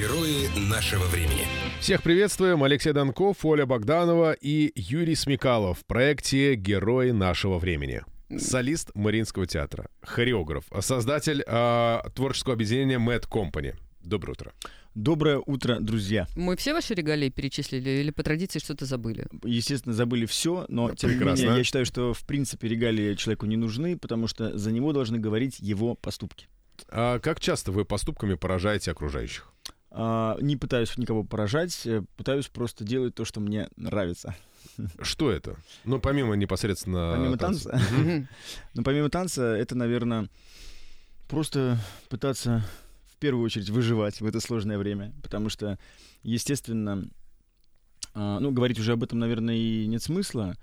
Герои нашего времени. Всех приветствуем. Алексей Донков, Оля Богданова и Юрий Смекалов в проекте «Герои нашего времени». Солист Мариинского театра, хореограф, создатель э, творческого объединения Mad Company. Доброе утро. Доброе утро, друзья. Мы все ваши регалии перечислили или по традиции что-то забыли? Естественно, забыли все, но тем Прекрасно. не менее я считаю, что в принципе регалии человеку не нужны, потому что за него должны говорить его поступки. А как часто вы поступками поражаете окружающих? А, не пытаюсь никого поражать, э, пытаюсь просто делать то, что мне нравится. Что это? Ну, помимо непосредственно... Помимо танца? танца? ну, помимо танца, это, наверное, просто пытаться в первую очередь выживать в это сложное время, потому что, естественно, а, ну, говорить уже об этом, наверное, и нет смысла,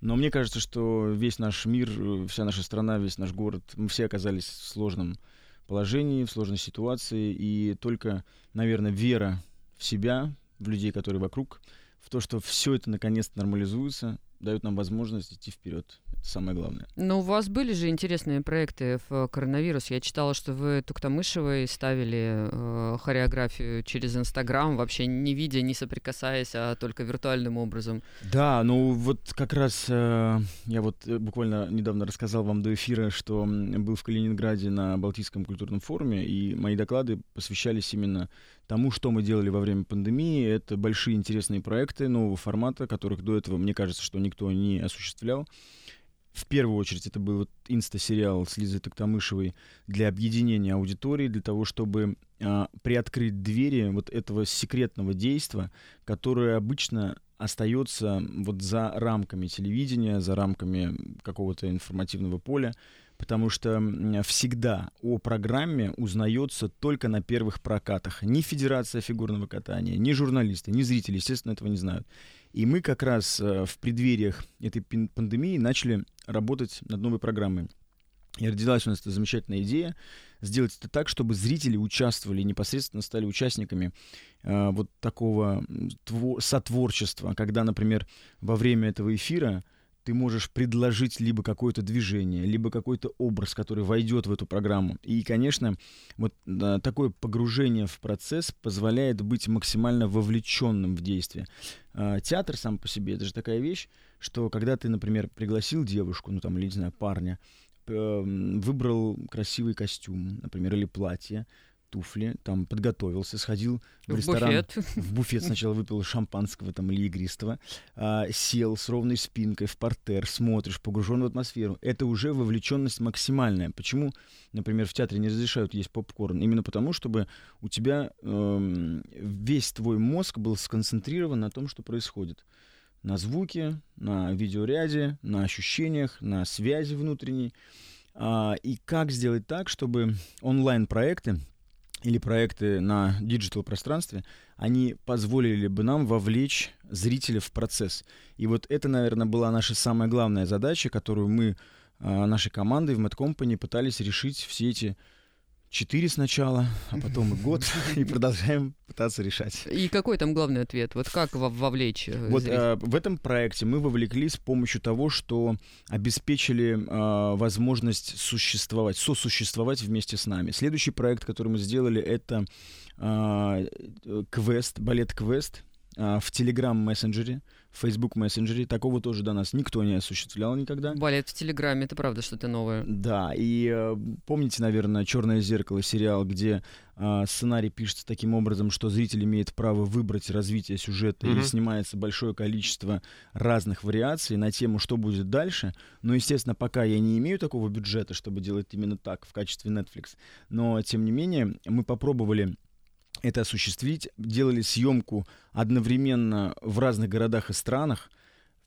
но мне кажется, что весь наш мир, вся наша страна, весь наш город, мы все оказались в сложном положении, в сложной ситуации, и только, наверное, вера в себя, в людей, которые вокруг, в то, что все это наконец-то нормализуется, дает нам возможность идти вперед. Это самое главное. Но у вас были же интересные проекты в коронавирус. Я читала, что вы Туктамышевой ставили э, хореографию через Инстаграм, вообще не видя, не соприкасаясь, а только виртуальным образом. Да, ну вот как раз э, я вот э, буквально недавно рассказал вам до эфира, что был в Калининграде на Балтийском культурном форуме, и мои доклады посвящались именно тому, что мы делали во время пандемии. Это большие интересные проекты нового формата, которых до этого, мне кажется, что никто не осуществлял. В первую очередь это был вот инста-сериал с Лизой Токтамышевой для объединения аудитории, для того, чтобы а, приоткрыть двери вот этого секретного действия, которое обычно остается вот за рамками телевидения, за рамками какого-то информативного поля, потому что всегда о программе узнается только на первых прокатах. Ни Федерация фигурного катания, ни журналисты, ни зрители, естественно, этого не знают. И мы как раз э, в преддвериях этой пандемии начали работать над новой программой. И родилась у нас эта замечательная идея сделать это так, чтобы зрители участвовали, непосредственно стали участниками э, вот такого тво- сотворчества, когда, например, во время этого эфира ты можешь предложить либо какое-то движение, либо какой-то образ, который войдет в эту программу. И, конечно, вот такое погружение в процесс позволяет быть максимально вовлеченным в действие. А, театр сам по себе это же такая вещь, что когда ты, например, пригласил девушку, ну там, или, не знаю, парня, выбрал красивый костюм, например, или платье, туфли, там подготовился, сходил в, в ресторан. Буфет. В буфет сначала выпил шампанского там или игристого, а, сел с ровной спинкой в портер, смотришь, погружен в атмосферу. Это уже вовлеченность максимальная. Почему, например, в театре не разрешают есть попкорн? Именно потому, чтобы у тебя э, весь твой мозг был сконцентрирован на том, что происходит. На звуке, на видеоряде, на ощущениях, на связи внутренней. А, и как сделать так, чтобы онлайн-проекты, или проекты на digital пространстве, они позволили бы нам вовлечь зрителя в процесс. И вот это, наверное, была наша самая главная задача, которую мы а, нашей командой в Mad Company пытались решить все эти четыре сначала, а потом и год, и продолжаем пытаться решать. И какой там главный ответ? Вот как вовлечь э, Вот э, в этом проекте мы вовлекли с помощью того, что обеспечили э, возможность существовать, сосуществовать вместе с нами. Следующий проект, который мы сделали, это э, квест, балет-квест, в Telegram-мессенджере, в Facebook мессенджере. Такого тоже до нас никто не осуществлял никогда. Балет в Телеграме, это правда что-то новое. Да, и э, помните, наверное, «Черное зеркало» сериал, где э, сценарий пишется таким образом, что зритель имеет право выбрать развитие сюжета mm-hmm. и снимается большое количество разных вариаций на тему, что будет дальше. Но, естественно, пока я не имею такого бюджета, чтобы делать именно так в качестве Netflix. Но, тем не менее, мы попробовали это осуществить. Делали съемку одновременно в разных городах и странах.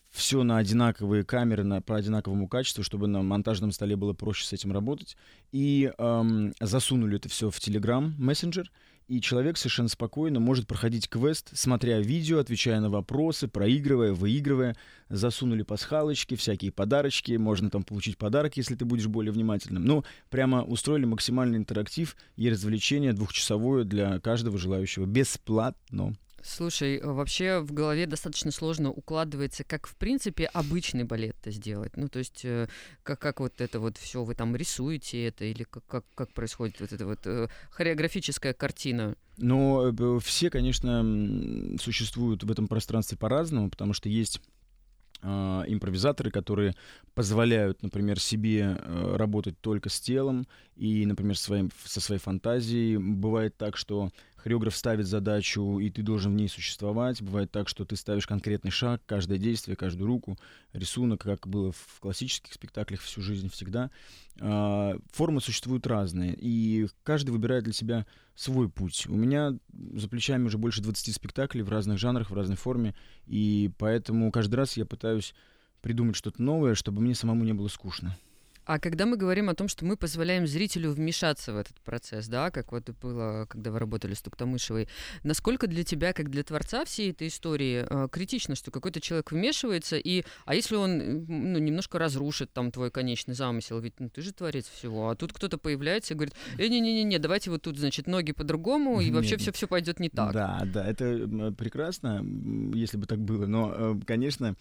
Все на одинаковые камеры, на, по одинаковому качеству, чтобы на монтажном столе было проще с этим работать. И эм, засунули это все в Telegram Messenger и человек совершенно спокойно может проходить квест, смотря видео, отвечая на вопросы, проигрывая, выигрывая. Засунули пасхалочки, всякие подарочки, можно там получить подарок, если ты будешь более внимательным. Ну, прямо устроили максимальный интерактив и развлечение двухчасовое для каждого желающего, бесплатно. Слушай, э, вообще в голове достаточно сложно укладывается, как в принципе обычный балет это сделать. Ну, то есть, э, как, как вот это вот все, вы там рисуете это, или как, как, как происходит вот эта вот э, хореографическая картина? Но все, конечно, существуют в этом пространстве по-разному, потому что есть а, импровизаторы, которые позволяют, например, себе работать только с телом и, например, своим, со своей фантазией. Бывает так, что хореограф ставит задачу, и ты должен в ней существовать. Бывает так, что ты ставишь конкретный шаг, каждое действие, каждую руку, рисунок, как было в классических спектаклях всю жизнь всегда. А, формы существуют разные, и каждый выбирает для себя свой путь. У меня за плечами уже больше 20 спектаклей в разных жанрах, в разной форме, и поэтому каждый раз я пытаюсь придумать что-то новое, чтобы мне самому не было скучно. А когда мы говорим о том, что мы позволяем зрителю вмешаться в этот процесс, да, как вот было, когда вы работали с Туктамышевой, насколько для тебя, как для творца всей этой истории, э, критично, что какой-то человек вмешивается, и, а если он ну, немножко разрушит там твой конечный замысел, ведь ну, ты же творец всего, а тут кто-то появляется и говорит, э, не-не-не, давайте вот тут, значит, ноги по-другому, и вообще все-все пойдет не так. Да, да, это прекрасно, если бы так было, но, э, конечно,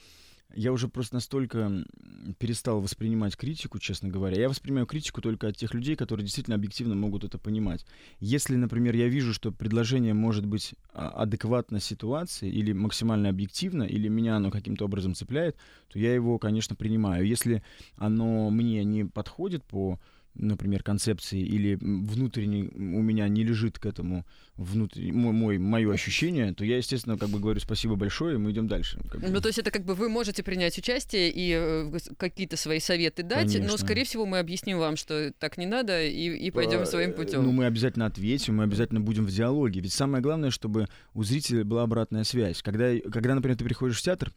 я уже просто настолько перестал воспринимать критику, честно говоря. Я воспринимаю критику только от тех людей, которые действительно объективно могут это понимать. Если, например, я вижу, что предложение может быть а, адекватно ситуации или максимально объективно, или меня оно каким-то образом цепляет, то я его, конечно, принимаю. Если оно мне не подходит по например, концепции, или внутренне у меня не лежит к этому внутренний, мой, мой, мое ощущение, то я, естественно, как бы говорю спасибо большое, и мы идем дальше. Как бы. Ну, то есть это как бы вы можете принять участие и э, какие-то свои советы дать, Конечно. но, скорее всего, мы объясним вам, что так не надо, и, и пойдем а, своим путем. Ну, мы обязательно ответим, мы обязательно будем в диалоге. Ведь самое главное, чтобы у зрителя была обратная связь. Когда, когда например, ты приходишь в театр,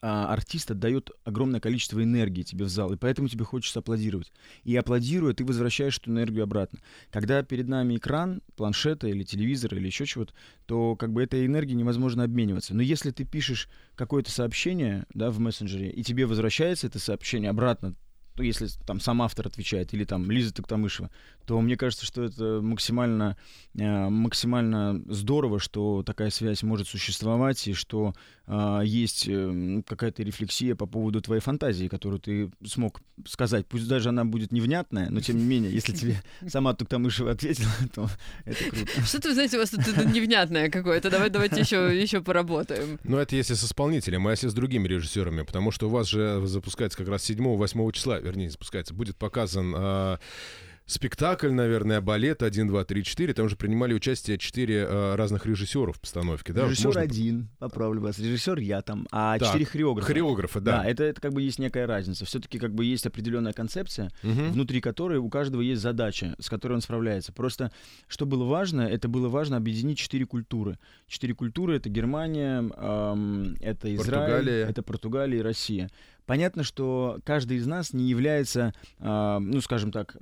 а, артист отдает огромное количество энергии тебе в зал, и поэтому тебе хочется аплодировать. И аплодируя, ты возвращаешь эту энергию обратно. Когда перед нами экран, планшета или телевизора или еще чего-то, то как бы этой энергией невозможно обмениваться. Но если ты пишешь какое-то сообщение да, в мессенджере, и тебе возвращается это сообщение обратно ну, если там сам автор отвечает, или там Лиза Токтамышева, то мне кажется, что это максимально, э, максимально здорово, что такая связь может существовать, и что э, есть э, какая-то рефлексия по поводу твоей фантазии, которую ты смог сказать. Пусть даже она будет невнятная, но тем не менее, если тебе сама Токтамышева ответила, то это круто. Что-то, вы знаете, у вас тут невнятное какое-то. Давай, давайте еще, еще поработаем. Ну, это если с исполнителем, а если с другими режиссерами, потому что у вас же запускается как раз 7-8 числа вернее, запускается, будет показан э, спектакль, наверное, балет 1, 2, 3, 4. Там же принимали участие четыре э, разных режиссера в постановке. Да? Режиссер Можно... один, поправлю вас. Режиссер я там, а четыре хореографа. Хореографы, да. Да, это, это как бы есть некая разница. Все-таки как бы есть определенная концепция, угу. внутри которой у каждого есть задача, с которой он справляется. Просто что было важно, это было важно объединить четыре культуры. Четыре культуры — это Германия, эм, это Израиль, Португалия. это Португалия и Россия. Понятно, что каждый из нас не является, э, ну, скажем так,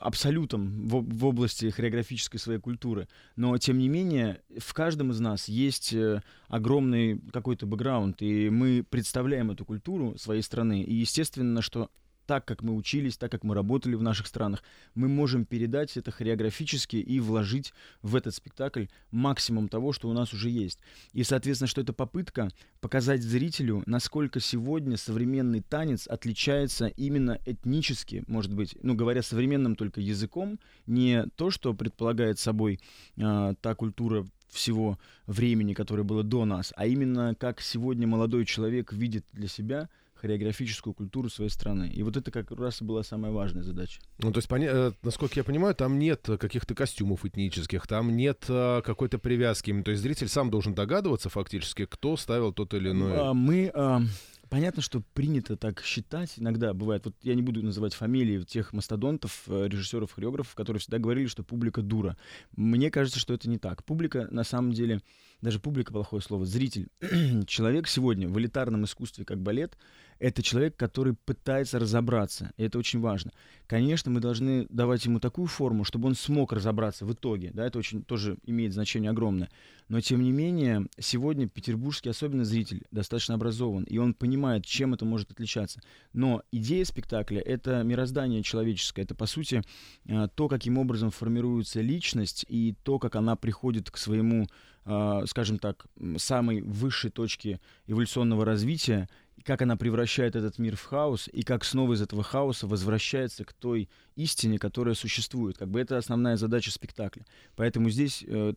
абсолютом в, в области хореографической своей культуры, но, тем не менее, в каждом из нас есть э, огромный какой-то бэкграунд, и мы представляем эту культуру своей страны, и, естественно, что так, как мы учились, так, как мы работали в наших странах, мы можем передать это хореографически и вложить в этот спектакль максимум того, что у нас уже есть. И, соответственно, что это попытка показать зрителю, насколько сегодня современный танец отличается именно этнически, может быть, ну, говоря современным только языком, не то, что предполагает собой э, та культура всего времени, которое было до нас, а именно как сегодня молодой человек видит для себя – хореографическую культуру своей страны. И вот это как раз и была самая важная задача. Ну, то есть, поня- э, насколько я понимаю, там нет каких-то костюмов этнических, там нет а, какой-то привязки. То есть зритель сам должен догадываться фактически, кто ставил тот или иной... А, мы... А... Понятно, что принято так считать. Иногда бывает, вот я не буду называть фамилии тех мастодонтов, э, режиссеров, хореографов, которые всегда говорили, что публика дура. Мне кажется, что это не так. Публика, на самом деле, даже публика плохое слово, зритель. Человек сегодня в элитарном искусстве, как балет, это человек, который пытается разобраться, и это очень важно. Конечно, мы должны давать ему такую форму, чтобы он смог разобраться в итоге, да, это очень тоже имеет значение огромное. Но, тем не менее, сегодня петербургский, особенно зритель, достаточно образован, и он понимает, чем это может отличаться. Но идея спектакля — это мироздание человеческое, это, по сути, э, то, каким образом формируется личность, и то, как она приходит к своему, э, скажем так, самой высшей точке эволюционного развития, как она превращает этот мир в хаос, и как снова из этого хаоса возвращается к той истине, которая существует. Как бы это основная задача спектакля. Поэтому здесь, э,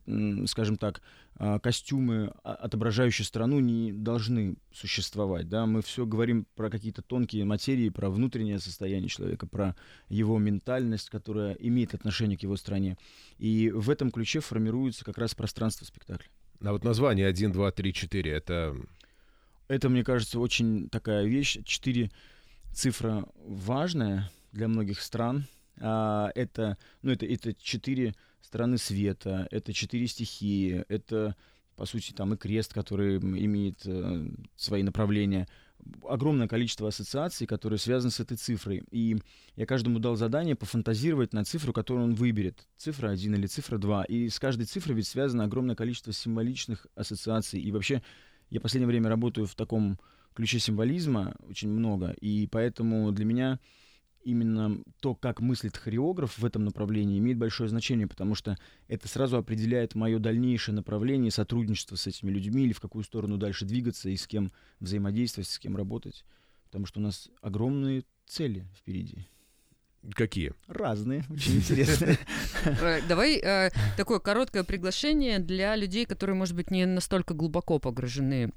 скажем так, э, костюмы, а, отображающие страну, не должны существовать. Да? Мы все говорим про какие-то тонкие материи, про внутреннее состояние человека, про его ментальность, которая имеет отношение к его стране. И в этом ключе формируется как раз пространство спектакля. А вот название 1, 2, 3, 4 это это, мне кажется, очень такая вещь. Четыре цифра важная для многих стран. А, это, ну, это, это четыре страны света, это четыре стихии, это, по сути, там и крест, который имеет э, свои направления. Огромное количество ассоциаций, которые связаны с этой цифрой. И я каждому дал задание пофантазировать на цифру, которую он выберет. Цифра 1 или цифра 2. И с каждой цифрой ведь связано огромное количество символичных ассоциаций. И вообще я в последнее время работаю в таком ключе символизма очень много, и поэтому для меня именно то, как мыслит хореограф в этом направлении, имеет большое значение, потому что это сразу определяет мое дальнейшее направление сотрудничества с этими людьми или в какую сторону дальше двигаться и с кем взаимодействовать, с кем работать. Потому что у нас огромные цели впереди. Какие? Разные, очень интересные. Э, давай э, такое короткое приглашение для людей, которые, может быть, не настолько глубоко погружены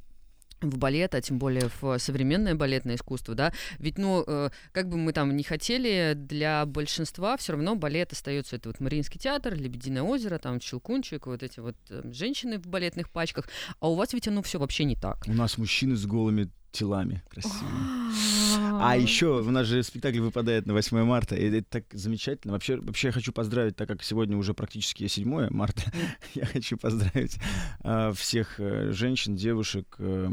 в балет, а тем более в современное балетное искусство, да, ведь, ну, э, как бы мы там не хотели, для большинства все равно балет остается, это вот Мариинский театр, Лебединое озеро, там Челкунчик, вот эти вот женщины в балетных пачках, а у вас ведь оно все вообще не так. У нас мужчины с голыми телами красивыми. А еще у нас же спектакль выпадает на 8 марта, и это так замечательно. Вообще, вообще я хочу поздравить, так как сегодня уже практически 7 марта, я хочу поздравить э, всех женщин, девушек, э,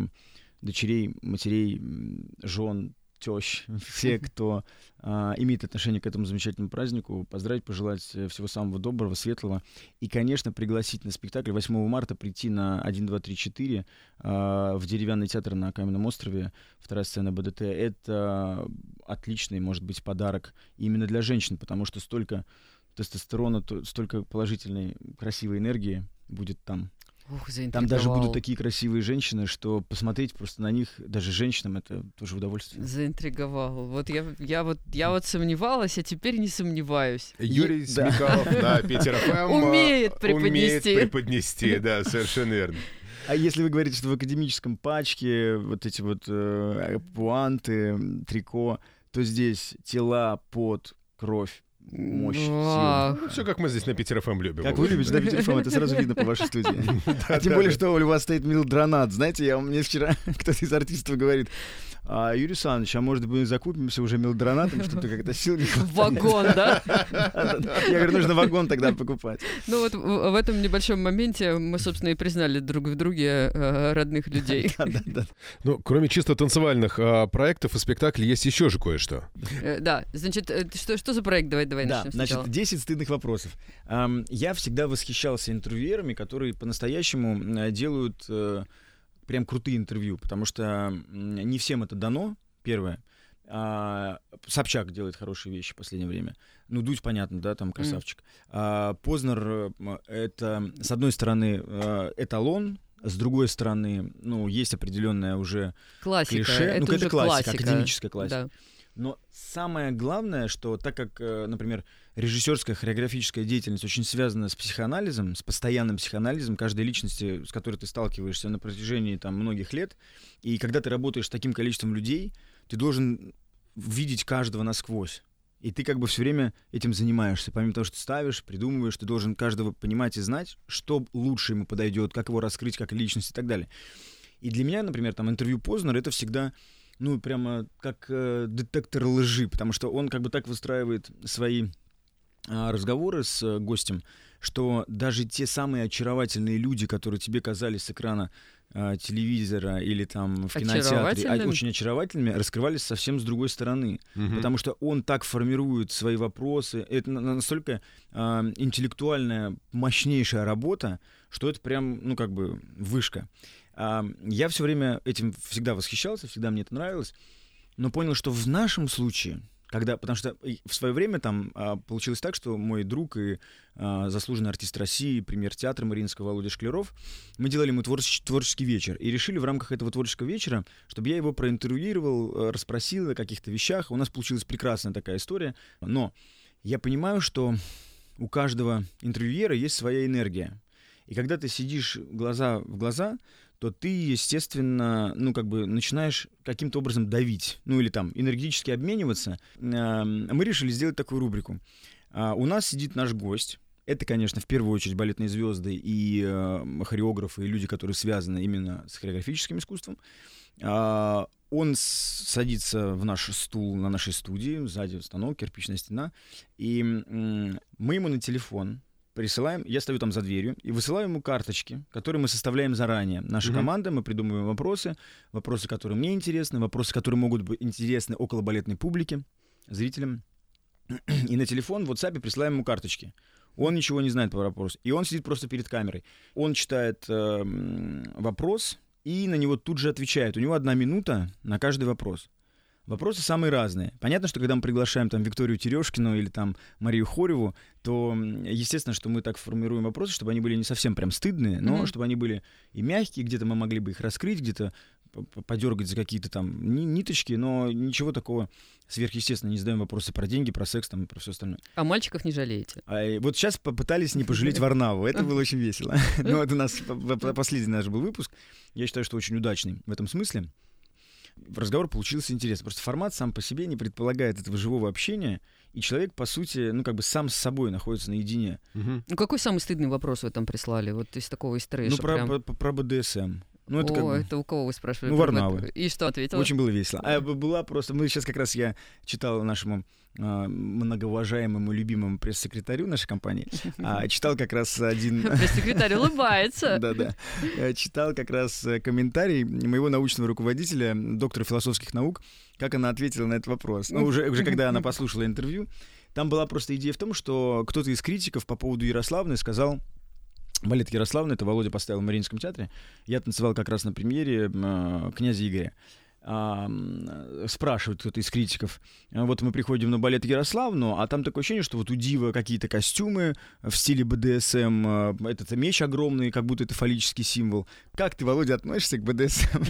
дочерей, матерей, жен, тещ, все, кто а, имеет отношение к этому замечательному празднику, поздравить, пожелать э, всего самого доброго, светлого. И, конечно, пригласить на спектакль 8 марта прийти на 1, 2, 3, 4 а, в деревянный театр на Каменном острове, вторая сцена БДТ. Это отличный, может быть, подарок именно для женщин, потому что столько тестостерона, столько положительной, красивой энергии будет там. Ух, Там даже будут такие красивые женщины, что посмотреть просто на них, даже женщинам, это тоже удовольствие. Заинтриговал. Вот я, я вот я вот сомневалась, а теперь не сомневаюсь. Юрий Смекалов на Питер FM умеет преподнести. Умеет преподнести, да, совершенно верно. А если вы говорите, что в академическом пачке вот эти вот э, пуанты, трико, то здесь тела, пот, кровь, мощь, сила. Ну, все, как мы здесь на Питер FM любим. Как вы любите на Питер FM, это сразу видно по вашей студии. А тем более, что у вас стоит Милдронат. Знаете, я мне вчера кто-то из артистов говорит, а, Юрий Александрович, а может быть закупимся уже милдронатом, что-то как-то сил не хватает. Вагон, да? Я говорю, нужно вагон тогда покупать. Ну вот в этом небольшом моменте мы, собственно, и признали друг в друге э, родных людей. Ну, кроме чисто танцевальных а, проектов и спектаклей, есть еще же кое-что. Э, да, значит, э, что за проект? Давай, давай начнем Значит, 10 стыдных вопросов. Я всегда восхищался интервьюерами, которые по-настоящему делают прям крутые интервью, потому что не всем это дано, первое. А, Собчак делает хорошие вещи в последнее время. Ну, Дудь, понятно, да, там красавчик. Mm. А, Познер — это, с одной стороны, э, эталон, с другой стороны, ну, есть определенная уже классика. клише. Это ну, это классика, классика, академическая классика. Да. Но самое главное, что так как, э, например, режиссерская хореографическая деятельность очень связана с психоанализом, с постоянным психоанализом каждой личности, с которой ты сталкиваешься на протяжении там, многих лет, и когда ты работаешь с таким количеством людей, ты должен видеть каждого насквозь. И ты как бы все время этим занимаешься. Помимо того, что ты ставишь, придумываешь, ты должен каждого понимать и знать, что лучше ему подойдет, как его раскрыть как личность и так далее. И для меня, например, там интервью Познер это всегда ну, прямо как э, детектор лжи, потому что он как бы так выстраивает свои э, разговоры с э, гостем, что даже те самые очаровательные люди, которые тебе казались с экрана э, телевизора или там в кинотеатре а, очень очаровательными, раскрывались совсем с другой стороны. Угу. Потому что он так формирует свои вопросы. Это настолько э, интеллектуальная, мощнейшая работа, что это прям, ну, как бы вышка. Я все время этим всегда восхищался, всегда мне это нравилось, но понял, что в нашем случае когда, потому что в свое время там а, получилось так, что мой друг и а, заслуженный артист России, премьер театра Мариинского Володя Шклеров, мы делали ему творческий, творческий вечер. И решили в рамках этого творческого вечера, чтобы я его проинтервьюировал, э, расспросил о каких-то вещах. У нас получилась прекрасная такая история. Но я понимаю, что у каждого интервьюера есть своя энергия. И когда ты сидишь глаза в глаза, то ты, естественно, ну, как бы начинаешь каким-то образом давить, ну, или там энергетически обмениваться. Мы решили сделать такую рубрику. А, у нас сидит наш гость, это, конечно, в первую очередь балетные звезды и э, хореографы, и люди, которые связаны именно с хореографическим искусством. Э, он садится в наш стул на нашей студии, сзади станок, кирпичная стена, и мы ему на телефон присылаем, я стою там за дверью и высылаю ему карточки, которые мы составляем заранее. Наша mm-hmm. команда, мы придумываем вопросы, вопросы, которые мне интересны, вопросы, которые могут быть интересны около балетной публике, зрителям. И на телефон в WhatsApp присылаем ему карточки. Он ничего не знает по вопросу. И он сидит просто перед камерой. Он читает э, вопрос и на него тут же отвечает. У него одна минута на каждый вопрос. Вопросы самые разные. Понятно, что когда мы приглашаем там Викторию Терешкину или там Марию Хореву, то естественно, что мы так формируем вопросы, чтобы они были не совсем прям стыдные, но mm-hmm. чтобы они были и мягкие, где-то мы могли бы их раскрыть, где-то подергать за какие-то там ниточки, но ничего такого сверхъестественно. Не задаем вопросы про деньги, про секс там и про все остальное. А мальчиков не жалеете? А, вот сейчас попытались не пожалеть Варнаву. Это было очень весело. Но это у нас последний наш был выпуск. Я считаю, что очень удачный в этом смысле разговор получился интересный. Просто формат сам по себе не предполагает этого живого общения, и человек, по сути, ну, как бы сам с собой находится наедине. Угу. Ну, какой самый стыдный вопрос вы там прислали, вот из такого из трэша? Ну, про, прям... про, про БДСМ. Ну, это О, как бы... это у кого вы спрашивали? Ну, Варнавы. И что ответил? Очень было весело. А была просто... Мы сейчас как раз я читал нашему э, многоуважаемому, любимому пресс-секретарю нашей компании, а, читал как раз один... Пресс-секретарь улыбается. Да-да. Читал как раз э, комментарий моего научного руководителя, доктора философских наук, как она ответила на этот вопрос. Ну, уже, уже когда она послушала интервью, там была просто идея в том, что кто-то из критиков по поводу Ярославны сказал, Балет Ярославна, это Володя поставил в Мариинском театре. Я танцевал как раз на премьере э, «Князя Игоря». А, спрашивает кто-то из критиков. Вот мы приходим на балет Ярославну, а там такое ощущение, что вот у Дива какие-то костюмы в стиле БДСМ, а, этот меч огромный, как будто это фаллический символ. Как ты, Володя, относишься к БДСМ?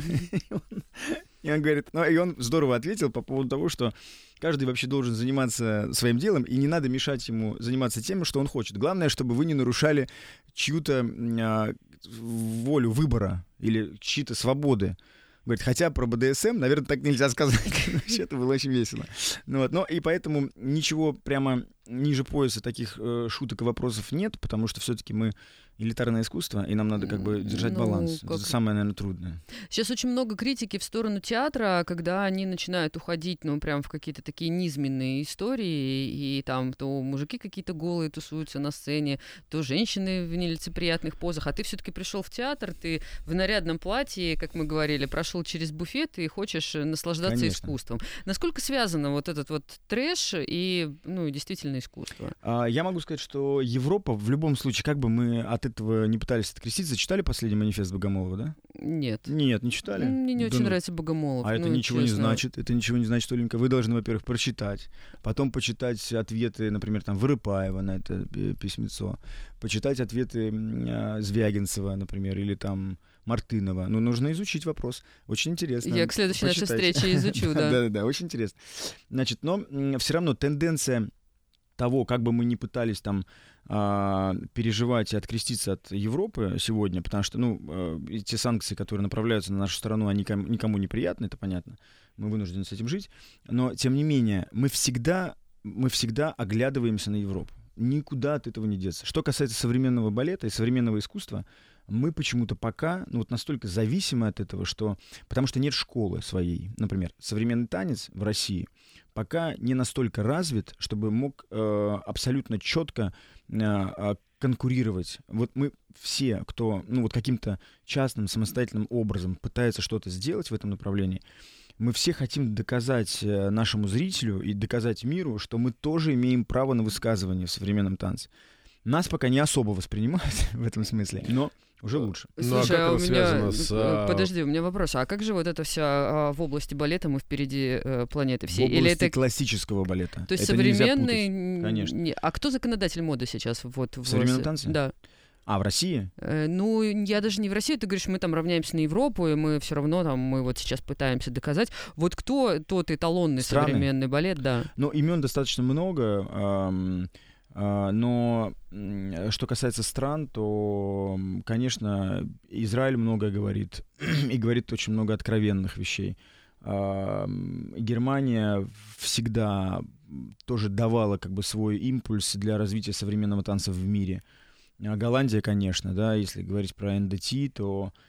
И он говорит, ну и он здорово ответил по поводу того, что каждый вообще должен заниматься своим делом, и не надо мешать ему заниматься тем, что он хочет. Главное, чтобы вы не нарушали чью-то а, волю выбора или чьи-то свободы. Говорит, хотя про БДСМ, наверное, так нельзя сказать. Это было очень весело. Ну, вот. Но и поэтому ничего прямо ниже пояса таких э, шуток и вопросов нет, потому что все-таки мы элитарное искусство, и нам надо как бы держать ну, баланс. Как... Это самое, наверное, трудное. Сейчас очень много критики в сторону театра, когда они начинают уходить, ну, прям в какие-то такие низменные истории, и там то мужики какие-то голые тусуются на сцене, то женщины в нелицеприятных позах, а ты все-таки пришел в театр, ты в нарядном платье, как мы говорили, прошел через буфет и хочешь наслаждаться Конечно. искусством. Насколько связано вот этот вот трэш и, ну, действительно искусство? А, я могу сказать, что Европа в любом случае, как бы мы от этого не пытались откреститься. Читали последний манифест Богомолова, да? Нет. Нет, не читали? Мне не да очень ну... нравится Богомолов. А ну, это ничего честно. не значит. Это ничего не значит, Оленька. Вы должны, во-первых, прочитать, потом почитать ответы, например, там, Вырыпаева на это письмецо, почитать ответы а, Звягинцева, например, или там Мартынова. Ну, нужно изучить вопрос. Очень интересно. Я к следующей нашей встрече изучу, да. Да-да-да, очень интересно. Значит, но все равно тенденция того, как бы мы ни пытались там переживать и откреститься от Европы сегодня, потому что, ну, э, те санкции, которые направляются на нашу страну, они никому, никому не приятны, это понятно. Мы вынуждены с этим жить. Но, тем не менее, мы всегда, мы всегда оглядываемся на Европу. никуда от этого не деться. Что касается современного балета и современного искусства, мы почему-то пока ну, вот настолько зависимы от этого, что... Потому что нет школы своей. Например, современный танец в России пока не настолько развит, чтобы мог э, абсолютно четко э, а, конкурировать. Вот мы все, кто ну, вот каким-то частным, самостоятельным образом пытается что-то сделать в этом направлении, мы все хотим доказать э, нашему зрителю и доказать миру, что мы тоже имеем право на высказывание в современном танце. Нас пока не особо воспринимают в этом смысле, но уже лучше. Слушай, ну, а как а у меня... С, а... Подожди, у меня вопрос. А как же вот это все а, в области балета мы впереди э, планеты всей? В области Или это классического балета. То есть это современный... Конечно. А кто законодатель моды сейчас? Вот, в современном танце? Да. А, в России? Э, ну, я даже не в России, ты говоришь, мы там равняемся на Европу, и мы все равно там, мы вот сейчас пытаемся доказать. Вот кто тот эталонный Страны? современный балет, да? Ну, имен достаточно много, эм, э, но что касается стран, то, конечно, Израиль многое говорит, и говорит очень много откровенных вещей. Э, Германия всегда тоже давала как бы свой импульс для развития современного танца в мире. А, Голландия, конечно, да, если говорить про НДТ, то Uh,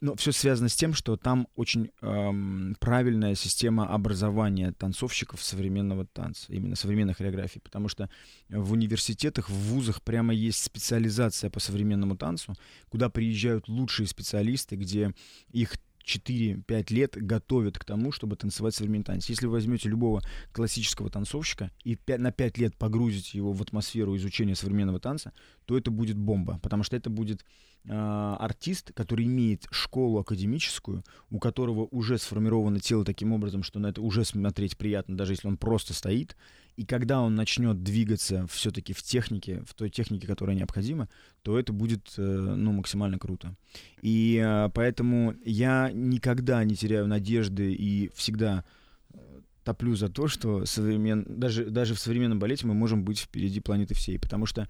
но все связано с тем, что там очень um, правильная система образования танцовщиков современного танца, именно современной хореографии, потому что в университетах, в вузах прямо есть специализация по современному танцу, куда приезжают лучшие специалисты, где их 4-5 лет готовят к тому, чтобы танцевать современный танец. Если вы возьмете любого классического танцовщика и 5, на 5 лет погрузите его в атмосферу изучения современного танца, то это будет бомба, потому что это будет артист, который имеет школу академическую, у которого уже сформировано тело таким образом, что на это уже смотреть приятно, даже если он просто стоит, и когда он начнет двигаться все-таки в технике, в той технике, которая необходима, то это будет э, ну, максимально круто. И э, поэтому я никогда не теряю надежды и всегда э, топлю за то, что современ... даже, даже в современном балете мы можем быть впереди планеты всей, потому что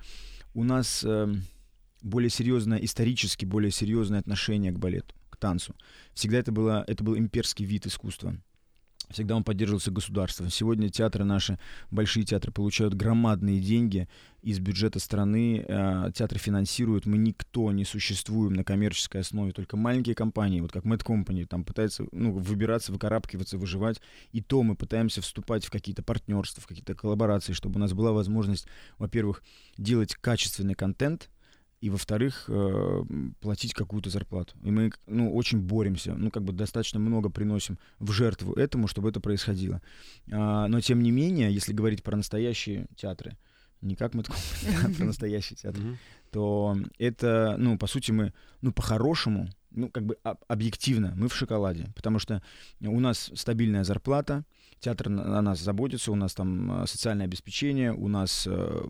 у нас более серьезное, исторически более серьезное отношение к балету, к танцу. Всегда это, было, это был имперский вид искусства. Всегда он поддерживался государством. Сегодня театры наши, большие театры, получают громадные деньги из бюджета страны. Э, театры финансируют. Мы никто не существуем на коммерческой основе. Только маленькие компании, вот как Mad Company, там пытаются ну, выбираться, выкарабкиваться, выживать. И то мы пытаемся вступать в какие-то партнерства, в какие-то коллаборации, чтобы у нас была возможность, во-первых, делать качественный контент, и, во-вторых, э, платить какую-то зарплату. И мы, ну, очень боремся, ну, как бы достаточно много приносим в жертву этому, чтобы это происходило. А, но, тем не менее, если говорить про настоящие театры, не как мы про настоящий театр, то это, ну, по сути, мы, ну, по-хорошему, ну, как бы объективно, мы в шоколаде, потому что у нас стабильная зарплата, театр на, нас заботится, у нас там э, социальное обеспечение, у нас э,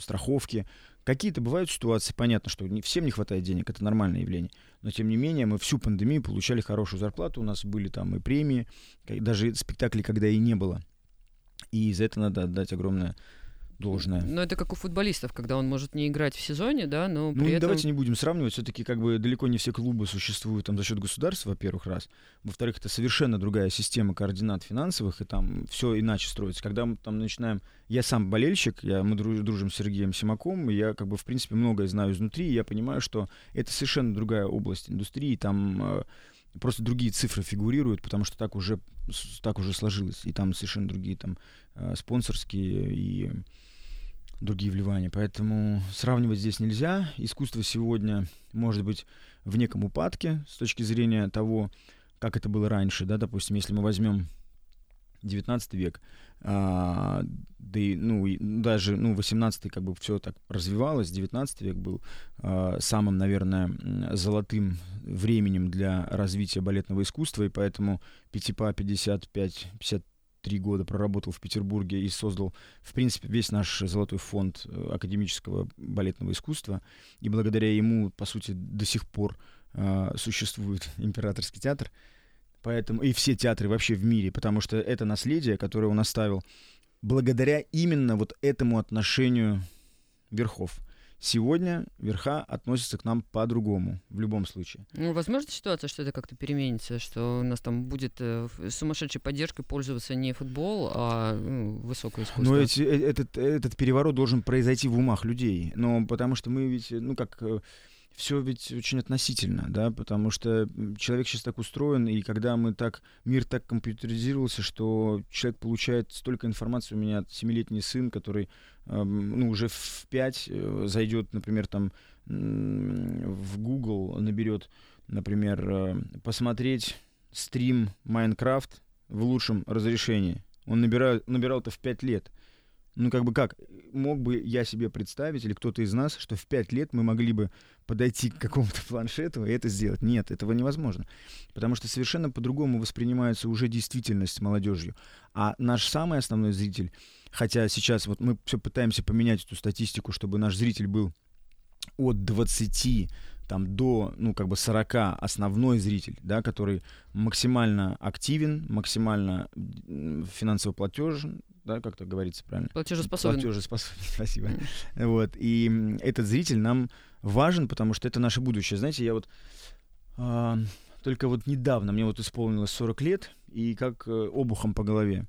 страховки, Какие-то бывают ситуации, понятно, что не, всем не хватает денег, это нормальное явление. Но тем не менее, мы всю пандемию получали хорошую зарплату, у нас были там и премии, даже спектакли, когда и не было. И за это надо отдать огромное должное. Но это как у футболистов, когда он может не играть в сезоне, да, но ну, при этом... давайте не будем сравнивать, все-таки как бы далеко не все клубы существуют там за счет государства, во-первых, раз. Во-вторых, это совершенно другая система координат финансовых, и там все иначе строится. Когда мы там начинаем... Я сам болельщик, я, мы дружим с Сергеем Симаком, и я как бы в принципе многое знаю изнутри, и я понимаю, что это совершенно другая область индустрии, там э, просто другие цифры фигурируют, потому что так уже, так уже сложилось, и там совершенно другие там э, спонсорские и другие вливания. Поэтому сравнивать здесь нельзя. Искусство сегодня может быть в неком упадке с точки зрения того, как это было раньше. Да? Допустим, если мы возьмем 19 век, а, да и, ну, и даже, ну, 18 как бы все так развивалось, 19 век был а, самым, наверное, золотым временем для развития балетного искусства, и поэтому Пятипа 55, 50 три года проработал в Петербурге и создал, в принципе, весь наш золотой фонд э, академического балетного искусства. И благодаря ему, по сути, до сих пор э, существует императорский театр. Поэтому и все театры вообще в мире, потому что это наследие, которое он оставил благодаря именно вот этому отношению верхов. Сегодня верха относятся к нам по-другому, в любом случае. Ну, возможно ситуация, что это как-то переменится, что у нас там будет э, сумасшедшей поддержкой пользоваться не футбол, а ну, высокое искусство. Но эти, э, этот, этот переворот должен произойти в умах людей. Но потому что мы ведь, ну как э, все ведь очень относительно, да, потому что человек сейчас так устроен, и когда мы так, мир так компьютеризировался, что человек получает столько информации, у меня семилетний сын, который, э, ну, уже в 5 э, зайдет, например, там в Google, наберет, например, э, посмотреть стрим Майнкрафт в лучшем разрешении. Он набирал, набирал это в 5 лет ну как бы как, мог бы я себе представить, или кто-то из нас, что в пять лет мы могли бы подойти к какому-то планшету и это сделать? Нет, этого невозможно. Потому что совершенно по-другому воспринимается уже действительность молодежью. А наш самый основной зритель, хотя сейчас вот мы все пытаемся поменять эту статистику, чтобы наш зритель был от 20 там, до, ну, как бы 40 основной зритель, да, который максимально активен, максимально финансово платежен, да, как-то говорится правильно. Платежеспособен. Платежеспособен, спасибо. Вот, и этот зритель нам важен, потому что это наше будущее. Знаете, я вот а, только вот недавно, мне вот исполнилось 40 лет, и как э, обухом по голове,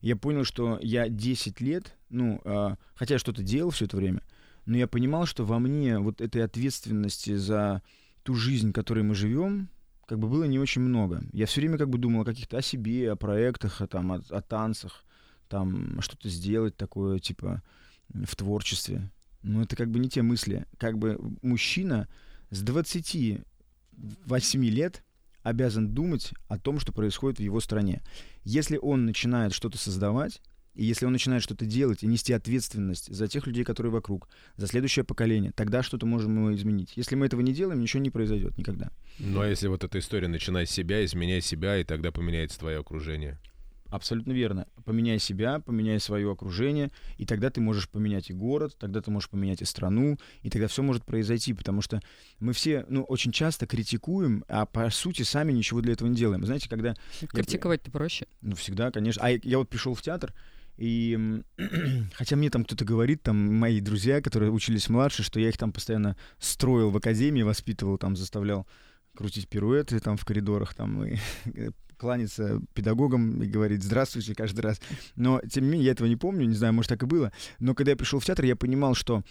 я понял, что я 10 лет, ну, а, хотя я что-то делал все это время, но я понимал, что во мне вот этой ответственности за ту жизнь, которой мы живем, как бы было не очень много. Я все время как бы думал о каких-то о себе, о проектах, о, там, о, о танцах, там что-то сделать такое, типа, в творчестве. Но это как бы не те мысли. Как бы мужчина с 28 лет обязан думать о том, что происходит в его стране. Если он начинает что-то создавать, и если он начинает что-то делать и нести ответственность за тех людей, которые вокруг, за следующее поколение, тогда что-то можем мы изменить. Если мы этого не делаем, ничего не произойдет никогда. Ну а если вот эта история начинай с себя, изменяй себя, и тогда поменяется твое окружение? Абсолютно верно. Поменяй себя, поменяй свое окружение, и тогда ты можешь поменять и город, тогда ты можешь поменять и страну, и тогда все может произойти, потому что мы все, ну, очень часто критикуем, а по сути сами ничего для этого не делаем. Знаете, когда... Критиковать-то проще. Ну, всегда, конечно. А я, я вот пришел в театр, и хотя мне там кто-то говорит, там мои друзья, которые учились младше, что я их там постоянно строил в академии, воспитывал, там заставлял крутить пируэты там в коридорах, там и кланяться педагогам и говорить «здравствуйте» каждый раз. Но, тем не менее, я этого не помню, не знаю, может, так и было. Но когда я пришел в театр, я понимал, что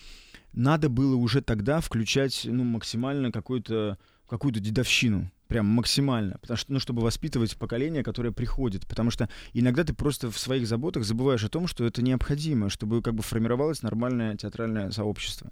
надо было уже тогда включать ну, максимально какую-то какую-то дедовщину, прям максимально, потому что, ну, чтобы воспитывать поколение, которое приходит, потому что иногда ты просто в своих заботах забываешь о том, что это необходимо, чтобы как бы формировалось нормальное театральное сообщество.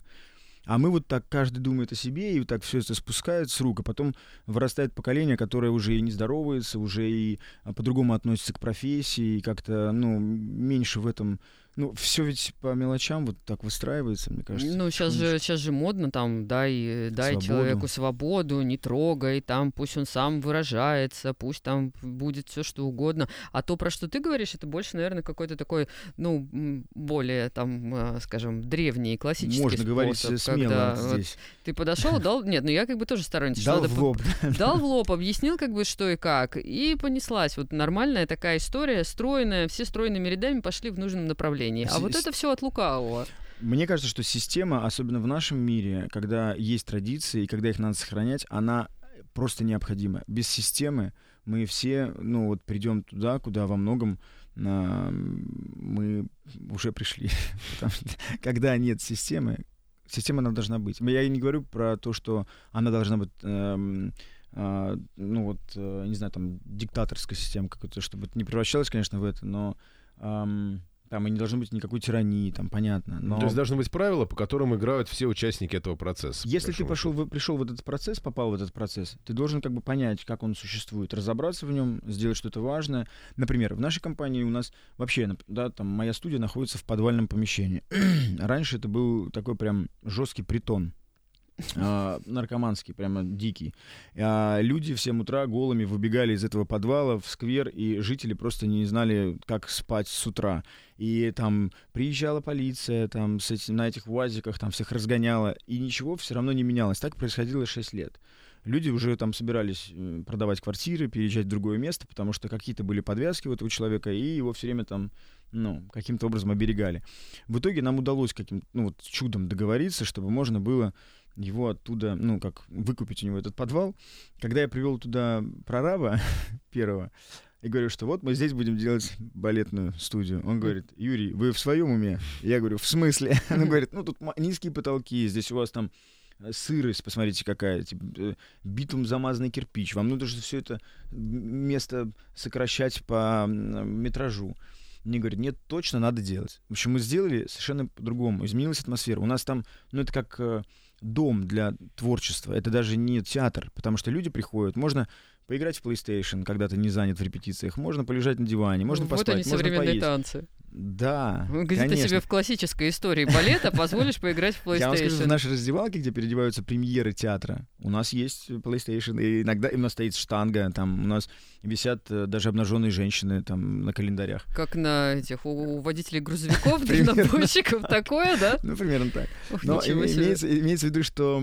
А мы вот так, каждый думает о себе, и вот так все это спускает с рук, а потом вырастает поколение, которое уже и не здоровается, уже и а, по-другому относится к профессии, и как-то, ну, меньше в этом ну, все ведь по мелочам вот так выстраивается, мне кажется. Ну, сейчас же, сейчас же модно там, дай, дай свободу. человеку свободу, не трогай, там пусть он сам выражается, пусть там будет все что угодно. А то, про что ты говоришь, это больше, наверное, какой-то такой, ну, более там, а, скажем, древний, классический Можно способ, говорить смело когда здесь. Вот ты подошел, дал, нет, ну я как бы тоже сторонник. Дал в лоб. Дал в лоб, объяснил как бы что и как, и понеслась. Вот нормальная такая история, стройная, все стройными рядами пошли в нужном направлении направлении. А вот это все от лукавого. Мне кажется, что система, особенно в нашем мире, когда есть традиции и когда их надо сохранять, она просто необходима. Без системы мы все, ну вот придем туда, куда во многом а, мы уже пришли. Потому что когда нет системы, система она должна быть. Я не говорю про то, что она должна быть э, ну вот, э, не знаю, там, диктаторская система какая-то, чтобы это не превращалось, конечно, в это, но эм, там и не должно быть никакой тирании, там понятно. Но... То есть должны быть правила, по которым играют все участники этого процесса. Если ты пошел, в, пришел в этот процесс, попал в этот процесс, ты должен как бы понять, как он существует, разобраться в нем, сделать что-то важное. Например, в нашей компании у нас вообще, да, там моя студия находится в подвальном помещении. Раньше это был такой прям жесткий притон. а, наркоманский, прямо дикий. А, люди в 7 утра голыми выбегали из этого подвала в сквер, и жители просто не знали, как спать с утра. И там приезжала полиция, там с этим, на этих УАЗиках там всех разгоняла, и ничего все равно не менялось. Так происходило 6 лет. Люди уже там собирались э, продавать квартиры, переезжать в другое место, потому что какие-то были подвязки у этого человека, и его все время там ну, каким-то образом оберегали. В итоге нам удалось каким ну, вот, чудом договориться, чтобы можно было его оттуда, ну, как выкупить у него этот подвал. Когда я привел туда прораба первого, и говорю, что вот мы здесь будем делать балетную студию. Он говорит, Юрий, вы в своем уме? Я говорю, в смысле? Он говорит, ну тут низкие потолки, здесь у вас там сырость, посмотрите какая, типа, э, битум замазанный кирпич. Вам нужно все это место сокращать по метражу. Мне говорят, нет, точно надо делать. В общем, мы сделали совершенно по-другому. Изменилась атмосфера. У нас там, ну, это как э, дом для творчества. Это даже не театр, потому что люди приходят. Можно поиграть в PlayStation, когда ты не занят в репетициях. Можно полежать на диване, можно вот поспать, они, можно современные поесть. танцы. Да, Где конечно. ты себе в классической истории балета позволишь поиграть в PlayStation? Я вам скажу, в нашей раздевалке, где переодеваются премьеры театра, у нас есть PlayStation, и иногда у нас стоит штанга, там у нас висят э, даже обнаженные женщины там на календарях. Как на этих у, у водителей грузовиков, дальнобойщиков, такое, да? Ну, примерно так. Но имеется, имеется в виду, что